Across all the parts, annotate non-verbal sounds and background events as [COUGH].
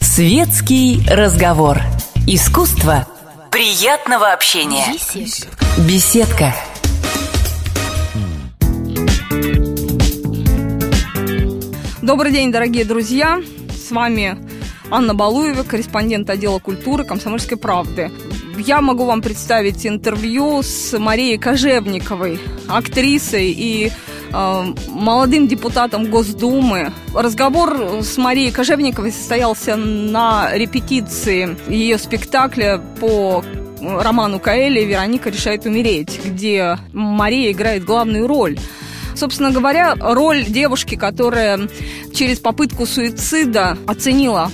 Светский разговор. Искусство приятного общения. Беседка. Добрый день, дорогие друзья! С вами Анна Балуева, корреспондент отдела культуры «Комсомольской правды». Я могу вам представить интервью с Марией Кожевниковой, актрисой и молодым депутатом Госдумы. Разговор с Марией Кожевниковой состоялся на репетиции ее спектакля по роману Каэли «Вероника решает умереть», где Мария играет главную роль. Собственно говоря, роль девушки, которая через попытку суицида оценила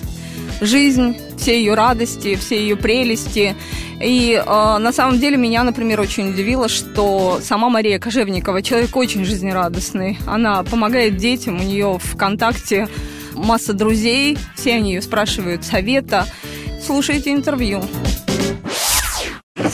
жизнь, все ее радости, все ее прелести. И э, на самом деле меня, например, очень удивило, что сама Мария Кожевникова человек очень жизнерадостный. Она помогает детям, у нее ВКонтакте масса друзей, все они ее спрашивают совета. Слушайте интервью.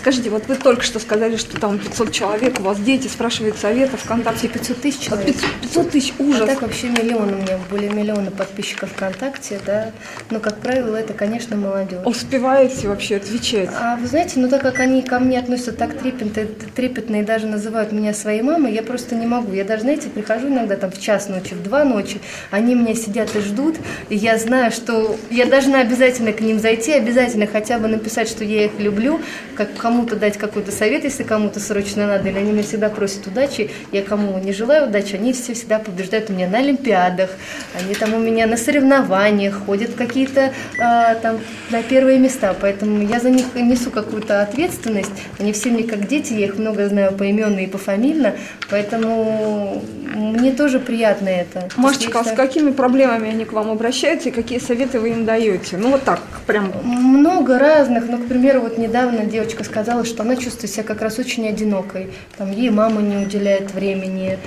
Скажите, вот вы только что сказали, что там 500 человек, у вас дети спрашивают совета ВКонтакте. 500 тысяч человек. 500 тысяч, ужас. А так вообще миллион у меня, более миллиона подписчиков ВКонтакте, да. Но, как правило, это, конечно, молодежь. Успеваете вообще отвечать? А вы знаете, ну так как они ко мне относятся так трепетно, трепетно и даже называют меня своей мамой, я просто не могу. Я даже, знаете, прихожу иногда там в час ночи, в два ночи, они меня сидят и ждут, и я знаю, что я должна обязательно к ним зайти, обязательно хотя бы написать, что я их люблю, как кому-то дать какой-то совет, если кому-то срочно надо, или они меня всегда просят удачи, я кому не желаю удачи, они все всегда побеждают у меня на Олимпиадах, они там у меня на соревнованиях, ходят какие-то а, там на первые места, поэтому я за них несу какую-то ответственность, они все мне как дети, я их много знаю поименно и пофамильно, поэтому мне тоже приятно это. Машечка, а с какими проблемами они к вам обращаются и какие советы вы им даете? Ну вот так, прям. Много разных, ну, к примеру, вот недавно девочка сказала, что она чувствует себя как раз очень одинокой. Там ей мама не уделяет времени,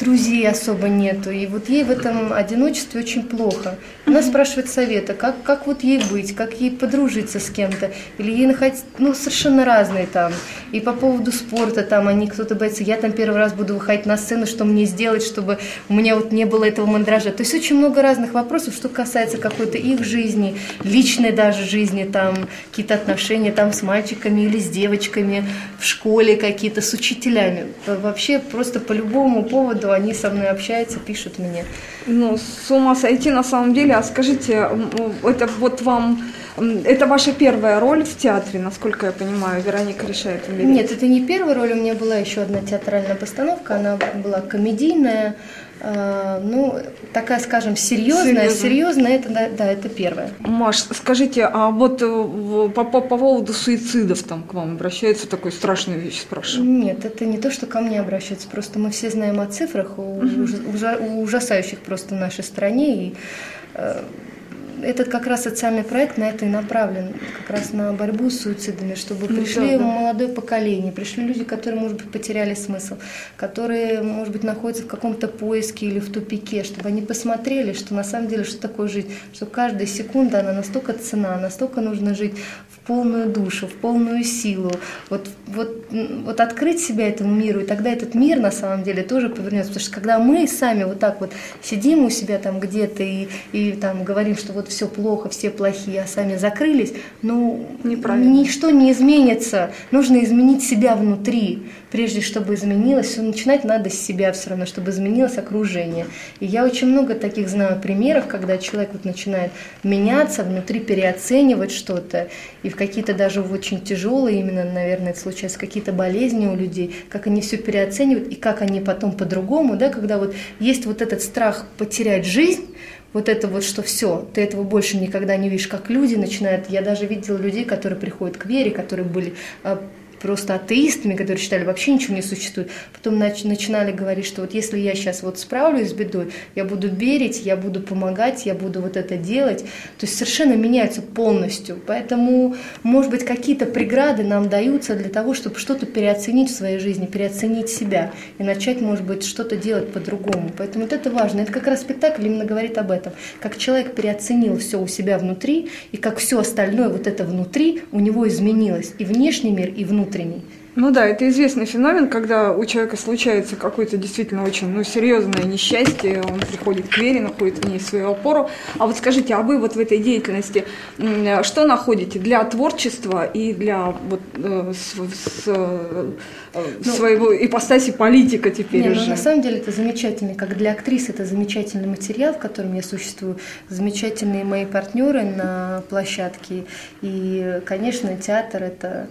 друзей особо нету. И вот ей в этом одиночестве очень плохо. Она спрашивает совета, как, как вот ей быть, как ей подружиться с кем-то. Или ей находить, ну, совершенно разные там. И по поводу спорта там они, кто-то боится, я там первый раз буду выходить на сцену, что мне сделать, чтобы у меня вот не было этого мандража. То есть очень много разных вопросов, что касается какой-то их жизни, личной даже жизни, там, какие-то отношения там с мальчиками или с девочками, в школе какие-то, с учителями. Вообще просто по любому поводу они со мной общаются, пишут мне. Ну, с ума сойти на самом деле. А скажите, это вот вам это ваша первая роль в театре, насколько я понимаю, Вероника решает умереть? Нет, это не первая роль, у меня была еще одна театральная постановка, она была комедийная, ну, такая, скажем, серьезная, серьезная, это, да, да, это первое. Маш, скажите, а вот э, по, по, по поводу суицидов там к вам обращаются, такой страшную вещь спрашивают? Нет, это не то, что ко мне обращаются, просто мы все знаем о цифрах, угу. ужасающих просто в нашей стране, и э, этот как раз социальный проект на это и направлен, как раз на борьбу с суицидами, чтобы ну пришли да, да. молодое поколение, пришли люди, которые, может быть, потеряли смысл, которые, может быть, находятся в каком-то поиске или в тупике, чтобы они посмотрели, что на самом деле, что такое жизнь, что каждая секунда, она настолько цена, настолько нужно жить в полную душу, в полную силу, вот, вот, вот открыть себя этому миру, и тогда этот мир на самом деле тоже повернется, потому что когда мы сами вот так вот сидим у себя там где-то и, и там говорим, что вот все плохо, все плохие, а сами закрылись, ну, ничто не изменится. Нужно изменить себя внутри. Прежде чтобы изменилось, все начинать надо с себя все равно, чтобы изменилось окружение. И я очень много таких знаю примеров, когда человек вот начинает меняться, внутри переоценивать что-то, и в какие-то даже в очень тяжелые, именно, наверное, это случается, какие-то болезни у людей, как они все переоценивают, и как они потом по-другому, да, когда вот есть вот этот страх потерять жизнь, вот это вот, что все, ты этого больше никогда не видишь, как люди начинают. Я даже видела людей, которые приходят к вере, которые были а, просто атеистами, которые считали, вообще ничего не существует. Потом нач- начинали говорить, что вот если я сейчас вот справлюсь с бедой, я буду верить, я буду помогать, я буду вот это делать. То есть совершенно меняется полностью. Поэтому, может быть, какие-то преграды нам даются для того, чтобы что-то переоценить в своей жизни, переоценить себя и начать, может быть, что-то делать по-другому. Поэтому вот это важно. Это как раз спектакль именно говорит об этом. Как человек переоценил все у себя внутри, и как все остальное вот это внутри у него изменилось. И внешний мир, и внутренний внутренний. Ну да, это известный феномен, когда у человека случается какое-то действительно очень ну, серьезное несчастье, он приходит к вере, находит в ней свою опору. А вот скажите, а вы вот в этой деятельности что находите для творчества и для вот, э, с, с, э, ну, своего ипостаси политика теперь не, уже? Ну, на самом деле это замечательно, как для актрисы это замечательный материал, в котором я существую, замечательные мои партнеры на площадке, и, конечно, театр это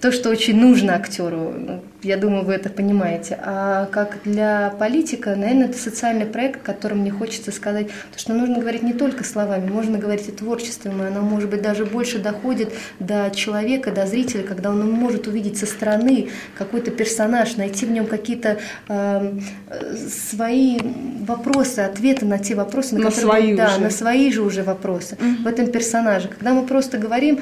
то, что очень нужно актеру. Я думаю, вы это понимаете. А как для политика, наверное, это социальный проект, которым мне хочется сказать, то, что нужно говорить не только словами, можно говорить и творчеством, и оно, может быть, даже больше доходит до человека, до зрителя, когда он может увидеть со стороны какой-то персонаж, найти в нем какие-то э, свои вопросы, ответы на те вопросы, на, на которые, свои да, уже. на свои же уже вопросы угу. в этом персонаже. Когда мы просто говорим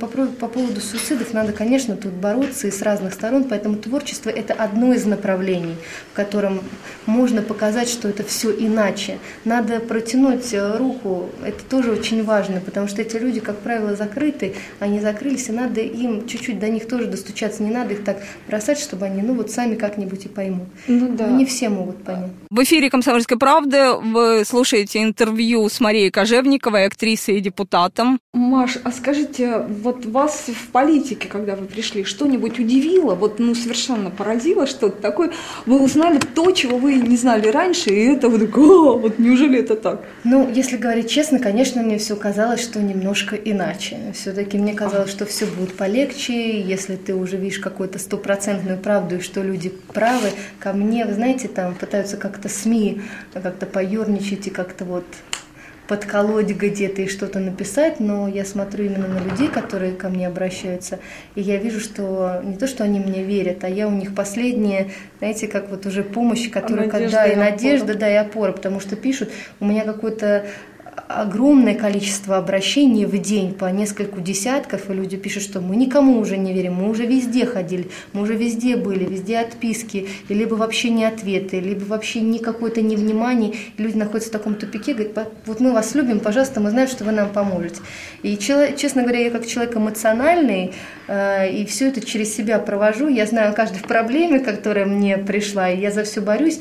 по, по поводу суицидов, надо конечно, тут бороться и с разных сторон, поэтому творчество – это одно из направлений, в котором можно показать, что это все иначе. Надо протянуть э, руку, это тоже очень важно, потому что эти люди, как правило, закрыты, они закрылись, и надо им чуть-чуть до них тоже достучаться, не надо их так бросать, чтобы они, ну вот сами как-нибудь и поймут. Ну да. Но не все могут понять. В эфире «Комсомольской правды» вы слушаете интервью с Марией Кожевниковой, актрисой и депутатом. Маш, а скажите, вот вас в политике, когда когда вы пришли, что-нибудь удивило, вот ну совершенно поразило что-то такое, вы узнали то, чего вы не знали раньше, и это вот, о, вот неужели это так? Ну, если говорить честно, конечно, мне все казалось, что немножко иначе. Все-таки мне казалось, что все будет полегче, если ты уже видишь какую-то стопроцентную правду и что люди правы. Ко мне, вы знаете, там пытаются как-то СМИ как-то поерничать и как-то вот подколоть где-то и что-то написать, но я смотрю именно на людей, которые ко мне обращаются, и я вижу, что не то, что они мне верят, а я у них последняя, знаете, как вот уже помощь, которая, когда и, и надежда, да, и опора, потому что пишут, у меня какой-то огромное количество обращений в день, по нескольку десятков, и люди пишут, что мы никому уже не верим, мы уже везде ходили, мы уже везде были, везде отписки, и либо вообще не ответы, либо вообще ни какое-то невнимание, и люди находятся в таком тупике, говорят, вот мы вас любим, пожалуйста, мы знаем, что вы нам поможете. И, честно говоря, я как человек эмоциональный, э, и все это через себя провожу, я знаю о каждой проблеме, которая мне пришла, и я за все борюсь,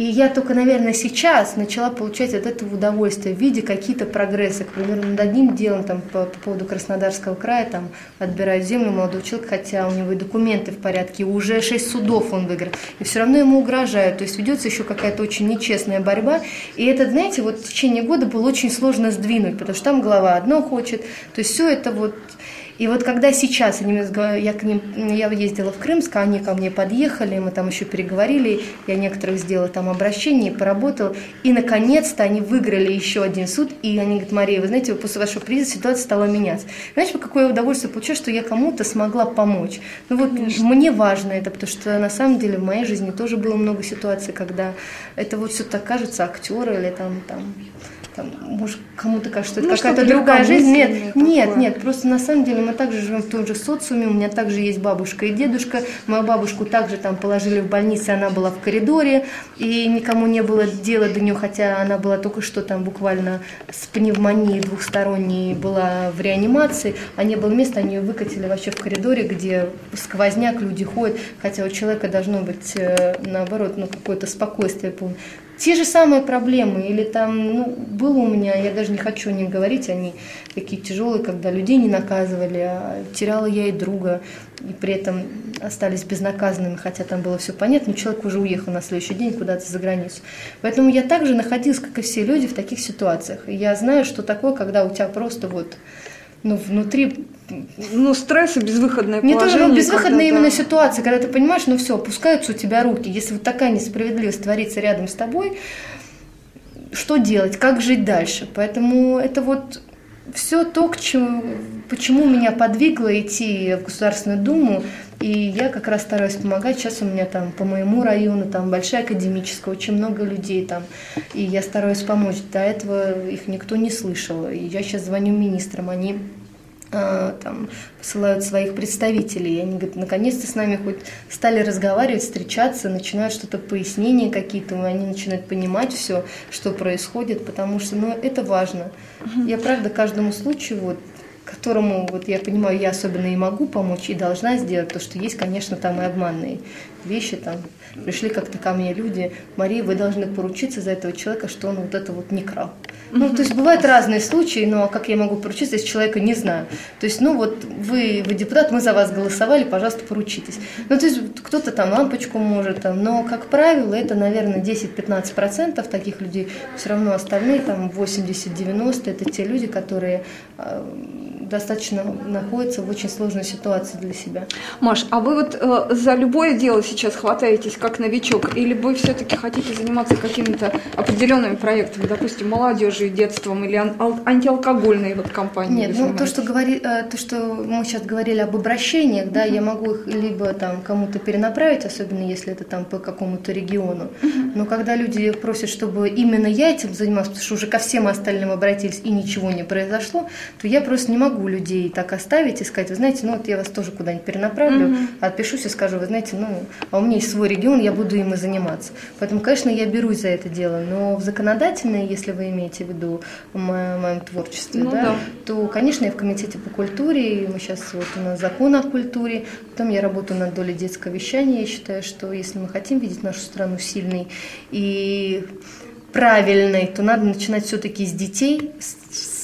и я только, наверное, сейчас начала получать от этого удовольствие в виде какие-то прогрессы. К примеру, над одним делом там, по, по поводу Краснодарского края там, отбирают землю молодого человека, хотя у него и документы в порядке, уже шесть судов он выиграл. И все равно ему угрожают. То есть ведется еще какая-то очень нечестная борьба. И это, знаете, вот в течение года было очень сложно сдвинуть, потому что там глава одно хочет. То есть все это вот и вот когда сейчас я, к ним, я ездила в Крымск, они ко мне подъехали, мы там еще переговорили, я некоторых сделала там обращение, поработала, и наконец-то они выиграли еще один суд, и они говорят, Мария, вы знаете, после вашего приезда ситуация стала меняться. Знаете, какое удовольствие получаю, что я кому-то смогла помочь. Ну вот Конечно. мне важно это, потому что на самом деле в моей жизни тоже было много ситуаций, когда это вот все так кажется, актеры или там, там там, может, кому-то кажется, что это ну, какая-то другая жизнь. Нет, такое. нет, нет, просто на самом деле мы также живем в том же социуме, у меня также есть бабушка и дедушка, мою бабушку также там положили в больнице, она была в коридоре, и никому не было дела до нее, хотя она была только что там буквально с пневмонией двухсторонней была в реанимации, а не было места, они ее выкатили вообще в коридоре, где сквозняк, люди ходят, хотя у человека должно быть э, наоборот, ну какое-то спокойствие те же самые проблемы, или там, ну, было у меня, я даже не хочу о них говорить, они такие тяжелые, когда людей не наказывали, а теряла я и друга, и при этом остались безнаказанными, хотя там было все понятно, но человек уже уехал на следующий день куда-то за границу. Поэтому я также находилась, как и все люди, в таких ситуациях. И я знаю, что такое, когда у тебя просто вот ну, внутри ну, стресс и безвыходное Не положение. Не то, безвыходная именно да. ситуация, когда ты понимаешь, ну все, опускаются у тебя руки. Если вот такая несправедливость творится рядом с тобой, что делать, как жить дальше? Поэтому это вот все то, к чему, почему меня подвигло идти в Государственную Думу, и я как раз стараюсь помогать. Сейчас у меня там по моему району там большая академическая, очень много людей там, и я стараюсь помочь. До этого их никто не слышал. И я сейчас звоню министрам, они там, посылают своих представителей. И они говорят, наконец-то с нами хоть стали разговаривать, встречаться, начинают что-то пояснения какие-то, они начинают понимать все, что происходит, потому что ну, это важно. Я правда каждому случаю вот которому, вот я понимаю, я особенно и могу помочь, и должна сделать, то, что есть, конечно, там и обманные вещи, там, пришли как-то ко мне люди, Мария, вы должны поручиться за этого человека, что он вот это вот не крал. Ну, то есть бывают разные случаи, но как я могу поручиться, если человека не знаю? То есть, ну вот вы, вы депутат, мы за вас голосовали, пожалуйста, поручитесь. Ну, то есть кто-то там лампочку может, там, но, как правило, это, наверное, 10-15% таких людей. Все равно остальные, там, 80-90, это те люди, которые а, достаточно находится в очень сложной ситуации для себя. Маш, а вы вот э, за любое дело сейчас хватаетесь как новичок, или вы все-таки хотите заниматься какими-то определенными проектами, допустим, молодежью, детством или ан- антиалкогольной вот компанией? Нет, ну то что, говори, э, то, что мы сейчас говорили об обращениях, да, uh-huh. я могу их либо там кому-то перенаправить, особенно если это там по какому-то региону, uh-huh. но когда люди просят, чтобы именно я этим занималась, потому что уже ко всем остальным обратились и ничего не произошло, то я просто не могу могу людей так оставить и сказать, вы знаете, ну вот я вас тоже куда-нибудь перенаправлю, mm-hmm. отпишусь и скажу, вы знаете, ну, а у меня есть свой регион, я буду им и заниматься. Поэтому, конечно, я берусь за это дело, но в законодательное, если вы имеете в виду в моем, моем творчестве, ну, да, да. то, конечно, я в комитете по культуре, мы сейчас вот у нас закон о культуре, потом я работаю над долей детского вещания, я считаю, что если мы хотим видеть нашу страну сильной и правильной, то надо начинать все-таки с детей, с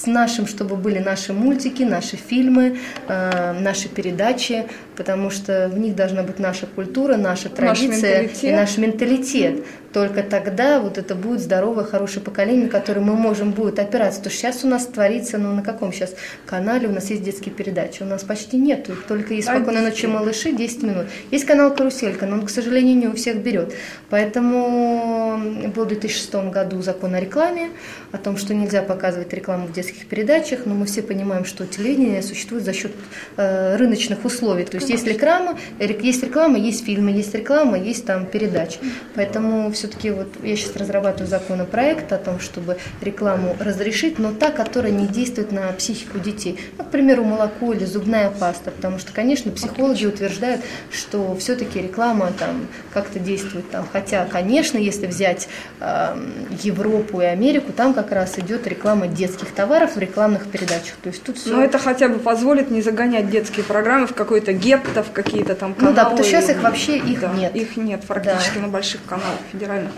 нашим, чтобы были наши мультики, наши фильмы, э, наши передачи, потому что в них должна быть наша культура, наша традиция наш и наш менталитет. Только тогда вот это будет здоровое, хорошее поколение, которое мы можем будет опираться. То что сейчас у нас творится, ну на каком сейчас канале у нас есть детские передачи? У нас почти нет, их только есть «Спокойной ночи, малыши» 10 минут. Есть канал «Каруселька», но он, к сожалению, не у всех берет. Поэтому был в 2006 году закон о рекламе, о том, что нельзя показывать рекламу в детских передачах, но мы все понимаем, что телевидение существует за счет э, рыночных условий. То есть есть реклама, есть реклама, есть фильмы, есть реклама, есть там передачи. Поэтому все-таки вот я сейчас разрабатываю законопроект о том, чтобы рекламу разрешить, но та, которая не действует на психику детей. Ну, к примеру, молоко или зубная паста, потому что, конечно, психологи утверждают, что все-таки реклама там как-то действует там. Хотя, конечно, если взять э, Европу и Америку, там как раз идет реклама детских товаров в рекламных передачах. То есть тут все... Но это хотя бы позволит не загонять детские программы в какой-то гетто, в какие-то там каналы. Ну да, потому что сейчас их вообще их да, нет. Их нет практически да. на больших каналах федеральных.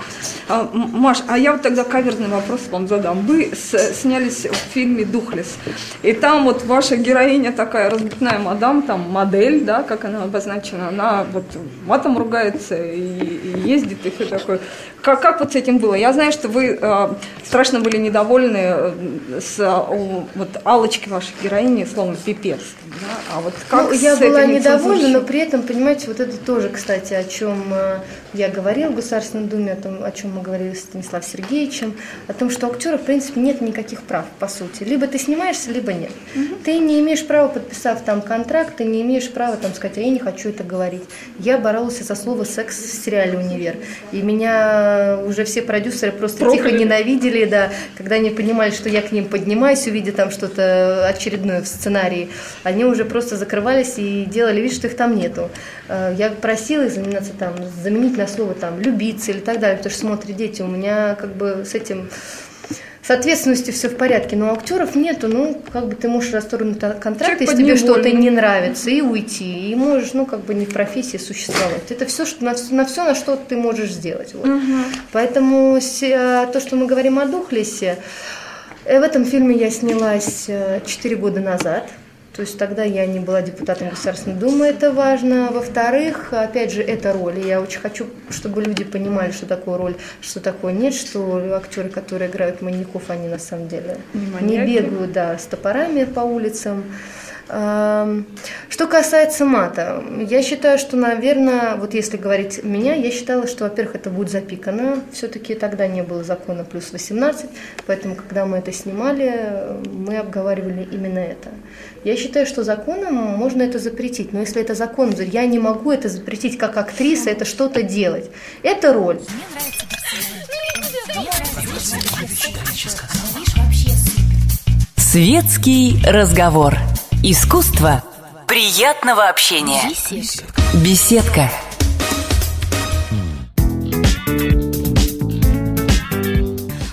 А, Маш, а я вот тогда каверный вопрос вам задам. Вы с, снялись в фильме «Духлес», и там вот ваша героиня такая разбитная мадам, там модель, да, как она обозначена, она вот матом ругается и, и ездит, и все такое. Как, как вот с этим было? Я знаю, что вы э, страшно были недовольны э, с э, вот Аллочки вашей героини словом «пипец». Да? А вот как ну, я была недовольна, но при этом, понимаете, вот это тоже, кстати, о чем э, я говорила в Государственной Думе, о, том, о чем мы говорили с Станиславом Сергеевичем, о том, что у актера, в принципе, нет никаких прав, по сути. Либо ты снимаешься, либо нет. Угу. Ты не имеешь права, подписав там контракт, ты не имеешь права там сказать, а я не хочу это говорить. Я боролась за слово «секс» в сериале «Универ». И меня уже все продюсеры просто Прокляли. тихо ненавидели, да, когда они понимали, что я к ним поднимаюсь, увидя там что-то очередное в сценарии. Они уже просто закрывались и делали вид, что их там нету. Э, я просила их заниматься там, заменить на слово там любиться или так далее, потому что смотрят дети, у меня как бы с этим с ответственностью все в порядке, но актеров нету, ну, как бы ты можешь расторгнуть контракт, Человек если тебе что-то не нравится, и уйти, и можешь, ну, как бы не в профессии существовать. Это все, что, на, на все, на что ты можешь сделать. Вот. Угу. Поэтому э, то, что мы говорим о Духлесе, э, в этом фильме я снялась 4 года назад. То есть тогда я не была депутатом Государственной Думы, это важно. Во-вторых, опять же, это роль. Я очень хочу, чтобы люди понимали, что такое роль, что такое нет, что актеры, которые играют маньяков, они на самом деле не, не бегают да, с топорами по улицам. Что касается мата, я считаю, что, наверное, вот если говорить меня, я считала, что, во-первых, это будет запикано. Все-таки тогда не было закона плюс 18, поэтому, когда мы это снимали, мы обговаривали именно это. Я считаю, что законом можно это запретить, но если это закон, я не могу это запретить как актриса, это что-то делать. Это роль. Светский разговор. Искусство приятного общения. Беседка.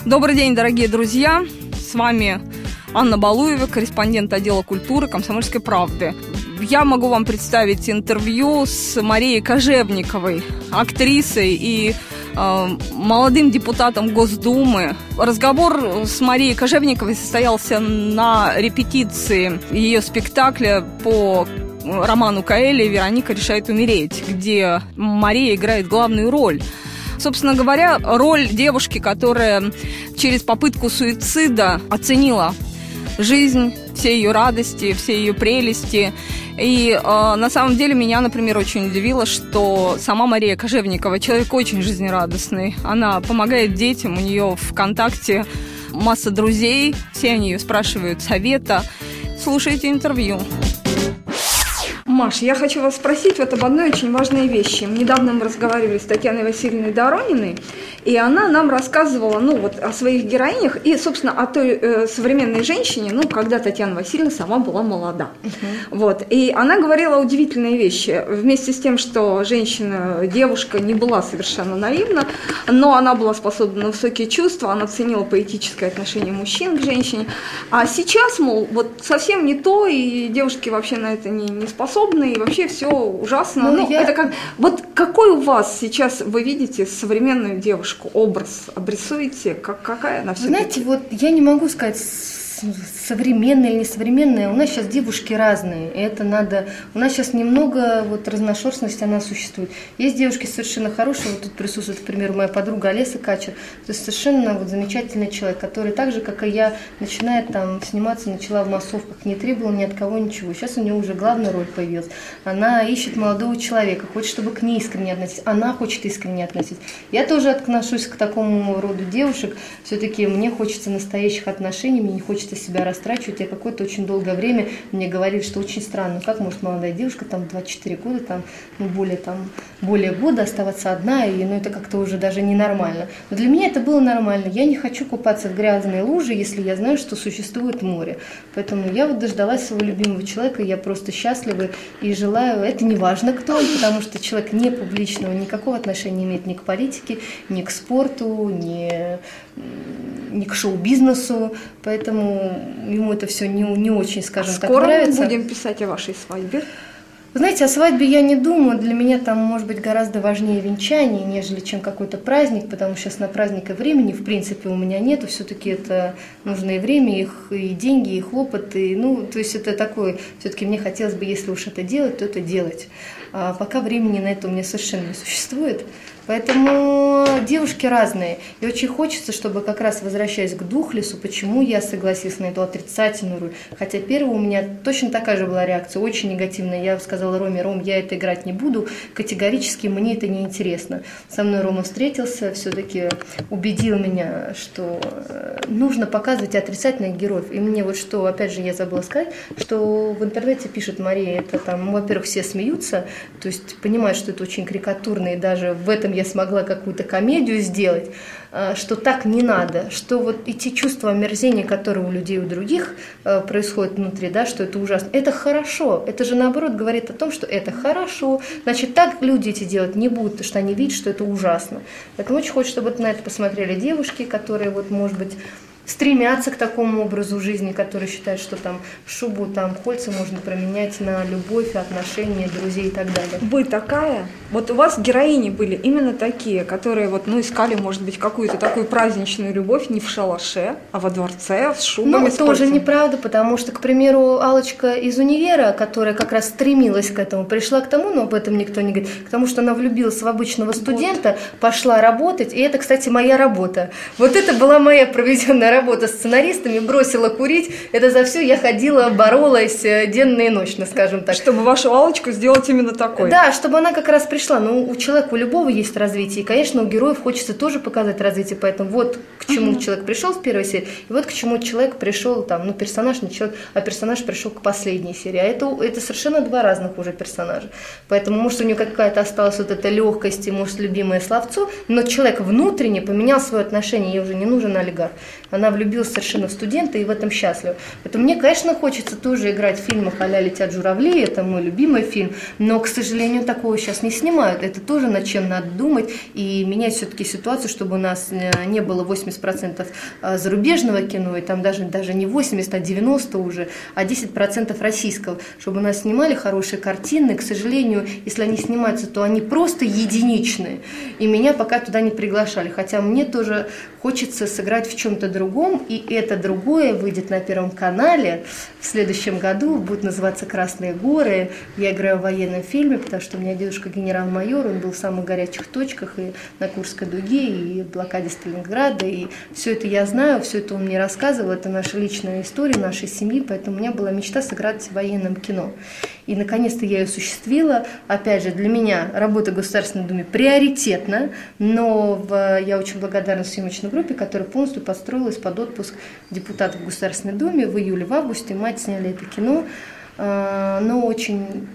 Добрый день, дорогие друзья. С вами Анна Балуева, корреспондент отдела культуры «Комсомольской правды». Я могу вам представить интервью с Марией Кожевниковой, актрисой и э, молодым депутатом Госдумы. Разговор с Марией Кожевниковой состоялся на репетиции ее спектакля по роману Каэли «Вероника решает умереть», где Мария играет главную роль. Собственно говоря, роль девушки, которая через попытку суицида оценила жизнь, все ее радости, все ее прелести. И э, на самом деле меня, например, очень удивило, что сама Мария Кожевникова человек очень жизнерадостный. Она помогает детям, у нее ВКонтакте масса друзей, все они ее спрашивают совета. Слушайте интервью. Маш, я хочу вас спросить вот об одной очень важной вещи. Недавно мы разговаривали с Татьяной Васильевной Дорониной, и она нам рассказывала, ну, вот о своих героинях и, собственно, о той э, современной женщине, ну, когда Татьяна Васильевна сама была молода. Uh-huh. Вот. И она говорила удивительные вещи. Вместе с тем, что женщина, девушка не была совершенно наивна, но она была способна на высокие чувства, она ценила поэтическое отношение мужчин к женщине. А сейчас, мол, вот совсем не то, и девушки вообще на это не, не способны способны, и вообще все ужасно. Ну, ну, я... это как... Вот какой у вас сейчас, вы видите современную девушку, образ обрисуете? Как, какая она все Знаете, вот я не могу сказать современные или несовременные, у нас сейчас девушки разные, и это надо, у нас сейчас немного вот разношерстность, она существует. Есть девушки совершенно хорошие, вот тут присутствует, к примеру, моя подруга Олеса Качер, то есть совершенно вот замечательный человек, который так же, как и я, начинает там сниматься, начала в массовках, не требовала ни от кого ничего. Сейчас у нее уже главная роль появилась. Она ищет молодого человека, хочет, чтобы к ней искренне относиться, она хочет искренне относиться. Я тоже отношусь к такому роду девушек, все-таки мне хочется настоящих отношений, мне не хочется себя растрачивать. Я какое-то очень долгое время мне говорили, что очень странно, как может молодая девушка там 24 года, там, ну, более, там, более года оставаться одна, и ну, это как-то уже даже ненормально. Но для меня это было нормально. Я не хочу купаться в грязной луже, если я знаю, что существует море. Поэтому я вот дождалась своего любимого человека, я просто счастлива и желаю, это не важно кто потому что человек не публичного, никакого отношения не имеет ни к политике, ни к спорту, ни, ни к шоу-бизнесу, поэтому ему это все не, не очень, скажем а так, скоро нравится. Скоро мы будем писать о вашей свадьбе? знаете, о свадьбе я не думаю. Для меня там может быть гораздо важнее венчание, нежели чем какой-то праздник, потому что сейчас на праздник и времени, в принципе, у меня нету. Все-таки это нужно и время, их, и деньги, и хлопоты. Ну, то есть это такое, все-таки мне хотелось бы, если уж это делать, то это делать. А пока времени на это у меня совершенно не существует. Поэтому девушки разные. И очень хочется, чтобы как раз возвращаясь к Духлесу, почему я согласилась на эту отрицательную роль. Хотя первая у меня точно такая же была реакция, очень негативная. Я сказала Роме, Ром, я это играть не буду, категорически мне это не интересно. Со мной Рома встретился, все-таки убедил меня, что э, нужно показывать отрицательных героев. И мне вот что, опять же, я забыла сказать, что в интернете пишет Мария, это там, во-первых, все смеются, то есть понимают, что это очень карикатурно, и даже в этом я смогла какую-то комедию сделать, э, что так не надо, что вот эти чувства омерзения, которые у людей, у других э, происходят внутри, да, что это ужасно, это хорошо, это же наоборот говорит о том, что это хорошо, значит, так люди эти делать не будут, потому что они видят, что это ужасно. Поэтому очень хочется, чтобы на это посмотрели девушки, которые вот, может быть, стремятся к такому образу жизни, которые считают, что там шубу, там кольца можно променять на любовь, отношения, друзей и так далее. Вы такая? Вот у вас героини были именно такие, которые вот, ну, искали, может быть, какую-то такую праздничную любовь не в шалаше, а во дворце, с шубами, Ну, тоже неправда, потому что, к примеру, алочка из универа, которая как раз стремилась к этому, пришла к тому, но об этом никто не говорит, к тому, что она влюбилась в обычного студента, вот. пошла работать, и это, кстати, моя работа. Вот это была моя проведенная работа сценаристами, бросила курить. Это за все я ходила, боролась э, денно и ночно, скажем так. Чтобы вашу Алочку сделать именно такой. Да, чтобы она как раз пришла. Ну, у человека у любого есть развитие. И, конечно, у героев хочется тоже показать развитие. Поэтому вот к чему uh-huh. человек пришел в первой серии, и вот к чему человек пришел, там, ну, персонаж не человек, а персонаж пришел к последней серии. А это, это совершенно два разных уже персонажа. Поэтому, может, у нее какая-то осталась вот эта легкость и, может, любимое словцо, но человек внутренне поменял свое отношение, ей уже не нужен олигарх. Она влюбилась совершенно в студента и в этом счастлива. Поэтому мне, конечно, хочется тоже играть в фильмах а «Летят журавли», это мой любимый фильм, но, к сожалению, такого сейчас не снимают. Это тоже над чем надо думать и менять все-таки ситуацию, чтобы у нас э, не было 80% э, зарубежного кино, и там даже, даже не 80, а 90 уже, а 10% российского, чтобы у нас снимали хорошие картины. К сожалению, если они снимаются, то они просто единичные. И меня пока туда не приглашали. Хотя мне тоже хочется сыграть в чем-то другом, и это другое выйдет на Первом канале в следующем году, будет называться «Красные горы». Я играю в военном фильме, потому что у меня дедушка генерал-майор, он был в самых горячих точках и на Курской дуге, и в блокаде Сталинграда, и все это я знаю, все это он мне рассказывал, это наша личная история нашей семьи, поэтому у меня была мечта сыграть в военном кино. И, наконец-то, я ее осуществила. Опять же, для меня работа в Государственной Думе приоритетна, но в, я очень благодарна съемочной группе, которая полностью подстроилась под отпуск депутатов в Государственной Думе. В июле, в августе мы отсняли это кино. А, но очень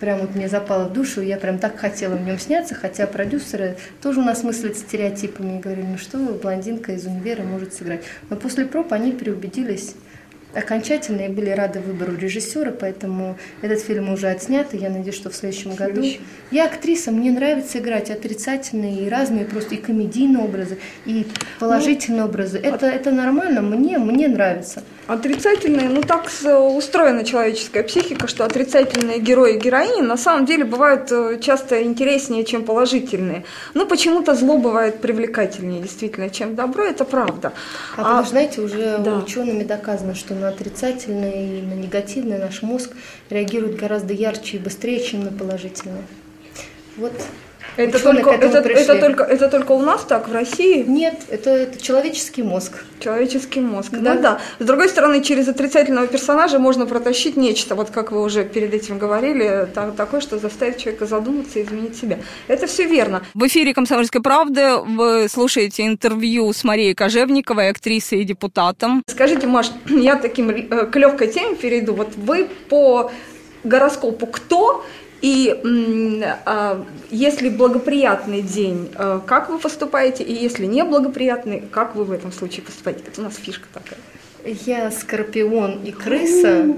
прям вот мне запало в душу, я прям так хотела в нем сняться, хотя продюсеры тоже у нас мыслят стереотипами и говорили, ну что блондинка из универа может сыграть. Но после проб они переубедились окончательно и были рады выбору режиссера, поэтому этот фильм уже отснят, и я надеюсь, что в следующем году... Я актриса, мне нравится играть отрицательные и разные просто и комедийные образы, и положительные ну, образы. Это, от... это нормально, мне, мне нравится. Отрицательные, ну так устроена человеческая психика, что отрицательные герои и героини на самом деле бывают э, часто интереснее, чем положительные. Ну почему-то зло бывает привлекательнее, действительно, чем добро, это правда. А, а вы знаете, уже да. учеными доказано, что на отрицательное и на негативное наш мозг реагирует гораздо ярче и быстрее, чем на положительное. Вот это только, это, это, только, это только у нас так, в России? Нет, это, это человеческий мозг. Человеческий мозг, да. ну да. С другой стороны, через отрицательного персонажа можно протащить нечто, вот как вы уже перед этим говорили, так, такое, что заставит человека задуматься и изменить себя. Это все верно. В эфире «Комсомольской правды» вы слушаете интервью с Марией Кожевниковой, актрисой и депутатом. Скажите, Маш, [CLEARS THROAT] я таким э, к легкой теме перейду. Вот вы по гороскопу кто и а, если благоприятный день, а, как вы поступаете? И если не благоприятный, как вы в этом случае поступаете? Это у нас фишка такая. Я скорпион и крыса.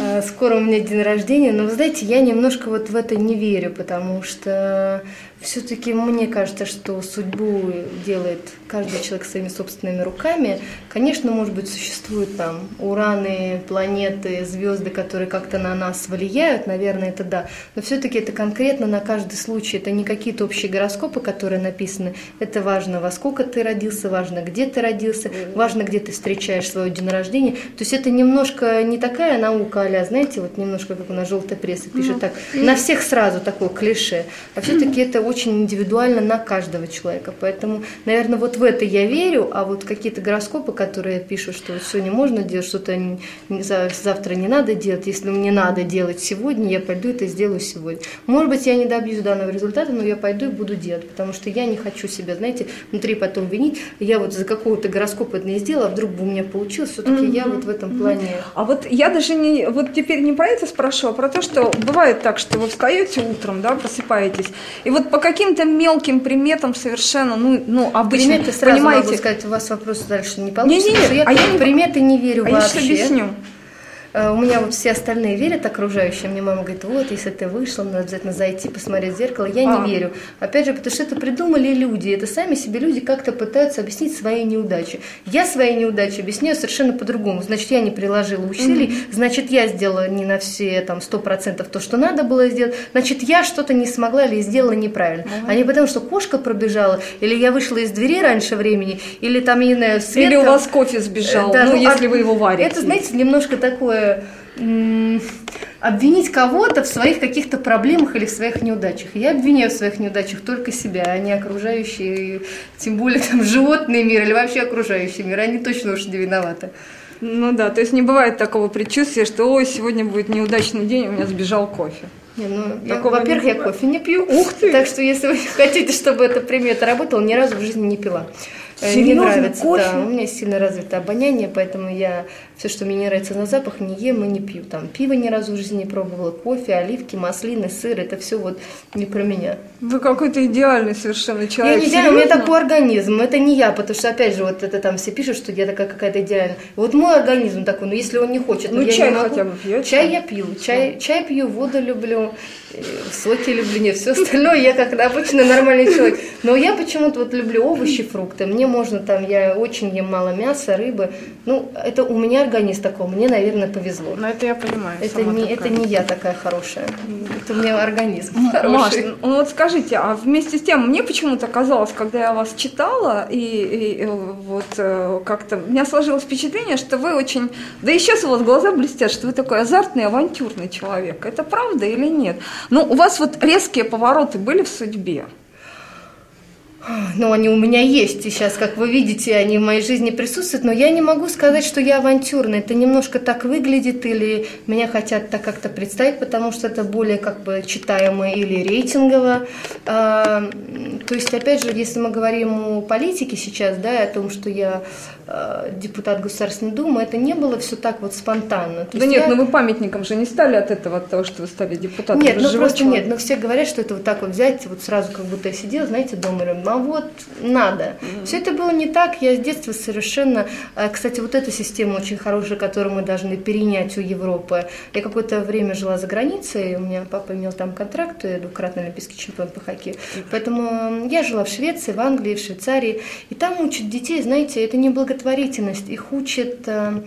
А, скоро у меня день рождения, но вы знаете, я немножко вот в это не верю, потому что все-таки мне кажется, что судьбу делает каждый человек своими собственными руками. Конечно, может быть, существуют там ураны, планеты, звезды, которые как-то на нас влияют, наверное, это да. Но все-таки это конкретно на каждый случай. Это не какие-то общие гороскопы, которые написаны. Это важно, во сколько ты родился, важно, где ты родился, важно, где ты встречаешь свой день рождения. То есть это немножко не такая наука, а знаете, вот немножко как у нас желтая пресса пишет так, на всех сразу такое клише. А все-таки [CLEARS THROAT] это очень индивидуально на каждого человека. Поэтому, наверное, вот в это я верю, а вот какие-то гороскопы, которые пишут, что вот сегодня можно делать, что-то завтра не надо делать, если мне надо делать сегодня, я пойду это сделаю сегодня. Может быть, я не добьюсь данного результата, но я пойду и буду делать, потому что я не хочу себя, знаете, внутри потом винить. Я вот за какого-то гороскопа это не сделала, а вдруг бы у меня получилось, все-таки mm-hmm. я вот в этом плане. А вот я даже не, вот теперь не про это спрошу, а про то, что бывает так, что вы встаете утром, да, просыпаетесь, и вот по каким-то мелким приметам совершенно, ну, ну обычно, Приметы сразу понимаете... могу сказать, у вас вопросы дальше не получится, не, не, не, я а я приметы не верю а вообще. Я сейчас объясню. Э, у меня вот все остальные верят окружающие. Мне мама говорит, вот, если ты вышла, надо обязательно зайти, посмотреть в зеркало. Я а. не верю. Опять же, потому что это придумали люди. Это сами себе люди как-то пытаются объяснить свои неудачи. Я свои неудачи объясняю совершенно по-другому. Значит, я не приложила усилий, mm-hmm. значит, я сделала не на все там сто процентов то, что надо было сделать. Значит, я что-то не смогла или сделала неправильно. Mm-hmm. А не потому, что кошка пробежала, или я вышла из двери раньше времени, или там, не знаю, свет... Или у вас кофе сбежал, да, ну, ну, если а... вы его варите. Это, знаете, немножко такое обвинить кого-то в своих каких-то проблемах или в своих неудачах. Я обвиняю в своих неудачах только себя, а не окружающие, тем более там животный мир или вообще окружающий мир. Они точно уж не виноваты. Ну да, то есть не бывает такого предчувствия, что ой, сегодня будет неудачный день, у меня сбежал кофе. Не, ну, я, во-первых, я кофе не пью. Ух ты! Так что, если вы [LAUGHS] хотите, чтобы эта примета работала, ни разу в жизни не пила. Серьезно? Мне нравится, кофе? да. У меня сильно развито обоняние, поэтому я Все, что мне не нравится на запах, не ем и не пью. Там пиво ни разу в жизни не пробовала, кофе, оливки, маслины, сыр, это все вот не про меня. Вы какой-то идеальный совершенно человек. Я не идеальный, у меня такой организм, это не я, потому что, опять же, вот это там все пишут, что я такая какая-то идеальная. Вот мой организм такой, но если он не хочет, ну, я чай не могу. хотя бы пьете? Чай я пью, чай, чай пью, воду люблю, э, соки люблю, нет, все остальное я как обычно нормальный человек. Но я почему-то вот люблю овощи, фрукты. Мне можно там, я очень ем мало мяса, рыбы. Ну, это у меня организм такой, мне, наверное, повезло. Ну, это я понимаю. Это не, это не я такая хорошая. Это у меня организм Маш, хороший. ну вот скажите, а вместе с тем, мне почему-то казалось, когда я вас читала, и, и, и вот э, как-то у меня сложилось впечатление, что вы очень, да и сейчас у вас глаза блестят, что вы такой азартный, авантюрный человек. Это правда или нет? Ну, у вас вот резкие повороты были в судьбе. Ну, они у меня есть, и сейчас, как вы видите, они в моей жизни присутствуют, но я не могу сказать, что я авантюрная. Это немножко так выглядит, или меня хотят так как-то представить, потому что это более как бы читаемо или рейтингово. А, то есть, опять же, если мы говорим о политике сейчас, да, о том, что я депутат Государственной Думы, это не было все так вот спонтанно. То Да нет, я- ну вы памятником же не стали от этого, от того, что вы стали депутатом. Нет, ну просто человек. нет, но все говорят, что это вот так вот взять, вот сразу как будто я сидела, знаете, дома, говорю, а вот надо. Все это было не так, я с детства совершенно... а, Кстати, вот эта система очень хорошая, которую мы должны перенять у Европы. Я какое-то время жила за границей, у меня папа имел там контракт, я двукратный олимпийский чемпион по хоккею. Поэтому м, я жила в Швеции, в Англии, в Швейцарии, и там учат детей, знаете, это не благотворительность, их учат... э,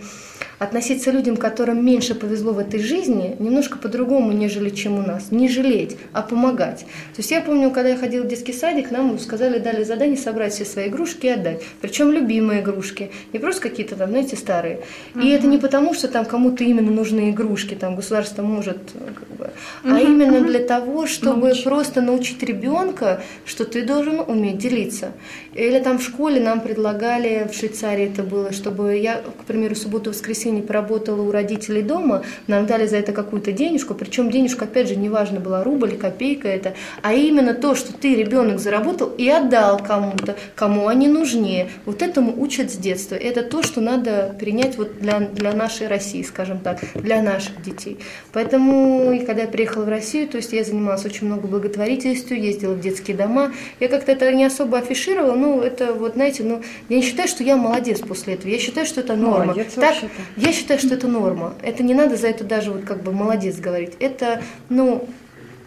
относиться к людям, которым меньше повезло в этой жизни, немножко по-другому, нежели чем у нас. Не жалеть, а помогать. То есть я помню, когда я ходила в детский садик, нам сказали, дали задание собрать все свои игрушки и отдать. Причем любимые игрушки, не просто какие-то там, знаете, старые. И это не потому, что там кому-то именно нужны игрушки, там государство может, как бы, а именно для того, чтобы Научить. просто научить ребенка, что ты должен уметь делиться. Или там в школе нам предлагали, в Швейцарии это было, чтобы я, к примеру, субботу-воскресенье поработала у родителей дома, нам дали за это какую-то денежку, причем денежка, опять же, неважно, была рубль, копейка это, а именно то, что ты, ребенок, заработал и отдал кому-то, кому они нужнее. Вот этому учат с детства. Это то, что надо перенять вот для, для нашей России, скажем так, для наших детей. Поэтому, и когда я приехала в Россию, то есть я занималась очень много благотворительностью, ездила в детские дома. Я как-то это не особо афишировала, ну, это вот, знаете, ну, я не считаю, что я молодец после этого. Я считаю, что это норма. Молодец так, вообще-то. я считаю, что это норма. Это не надо за это даже вот как бы молодец говорить. Это, ну,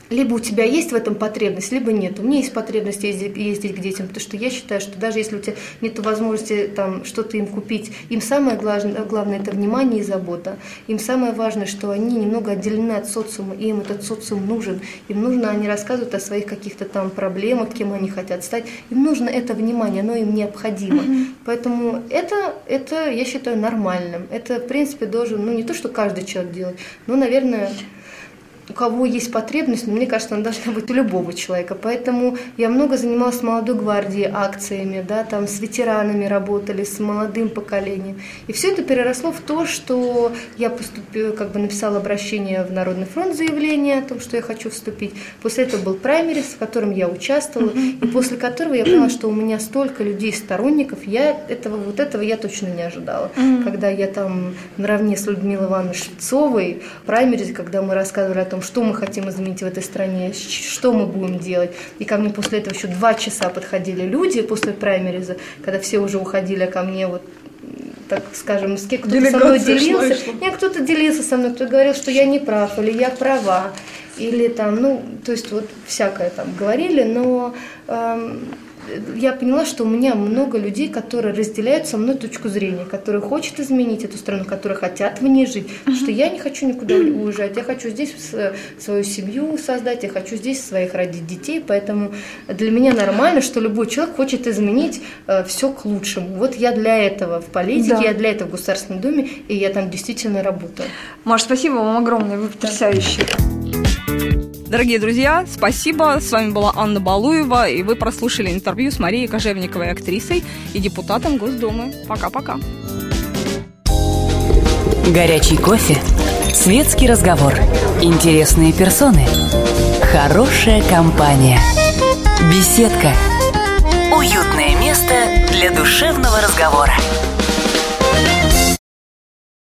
либо у тебя есть в этом потребность, либо нет. У меня есть потребность ездить, ездить к детям, потому что я считаю, что даже если у тебя нет возможности там что-то им купить, им самое главное, главное это внимание и забота. Им самое важное, что они немного отделены от социума, и им этот социум нужен. Им нужно, они рассказывают о своих каких-то там проблемах, кем они хотят стать. Им нужно это внимание, оно им необходимо. Поэтому это, это, я считаю, нормальным. Это, в принципе, должен, ну не то, что каждый человек делает, но, наверное, у кого есть потребность, но мне кажется, она должна быть у любого человека. Поэтому я много занималась молодой гвардией акциями, да, там с ветеранами работали, с молодым поколением. И все это переросло в то, что я поступила, как бы написала обращение в Народный фронт заявление о том, что я хочу вступить. После этого был праймерис, в котором я участвовала, и после которого я поняла, что у меня столько людей, сторонников, я этого, вот этого я точно не ожидала. Когда я там наравне с Людмилой Ивановной Швецовой, праймерис, когда мы рассказывали о том, что мы хотим изменить в этой стране, что мы будем делать. И ко мне после этого еще два часа подходили люди после праймериза, когда все уже уходили, а ко мне вот так скажем, с кем кто-то со мной шла делился. шла. Нет, кто-то делился со мной, кто говорил, что я не прав, или я права, или там, ну, то есть вот всякое там говорили, но эм, я поняла, что у меня много людей, которые разделяют со мной точку зрения, которые хотят изменить эту страну, которые хотят в ней жить, потому что я не хочу никуда уезжать, я хочу здесь свою семью создать, я хочу здесь своих родить детей, поэтому для меня нормально, что любой человек хочет изменить все к лучшему. Вот я для этого в политике, Да. я для этого в Государственной Думе, и я там действительно работаю. Маш, спасибо вам огромное, вы потрясающие. Дорогие друзья, спасибо. С вами была Анна Балуева, и вы прослушали интервью с Марией Кожевниковой, актрисой и депутатом Госдумы. Пока-пока. Горячий кофе, светский разговор, интересные персоны, хорошая компания, беседка, уютное место для душевного разговора.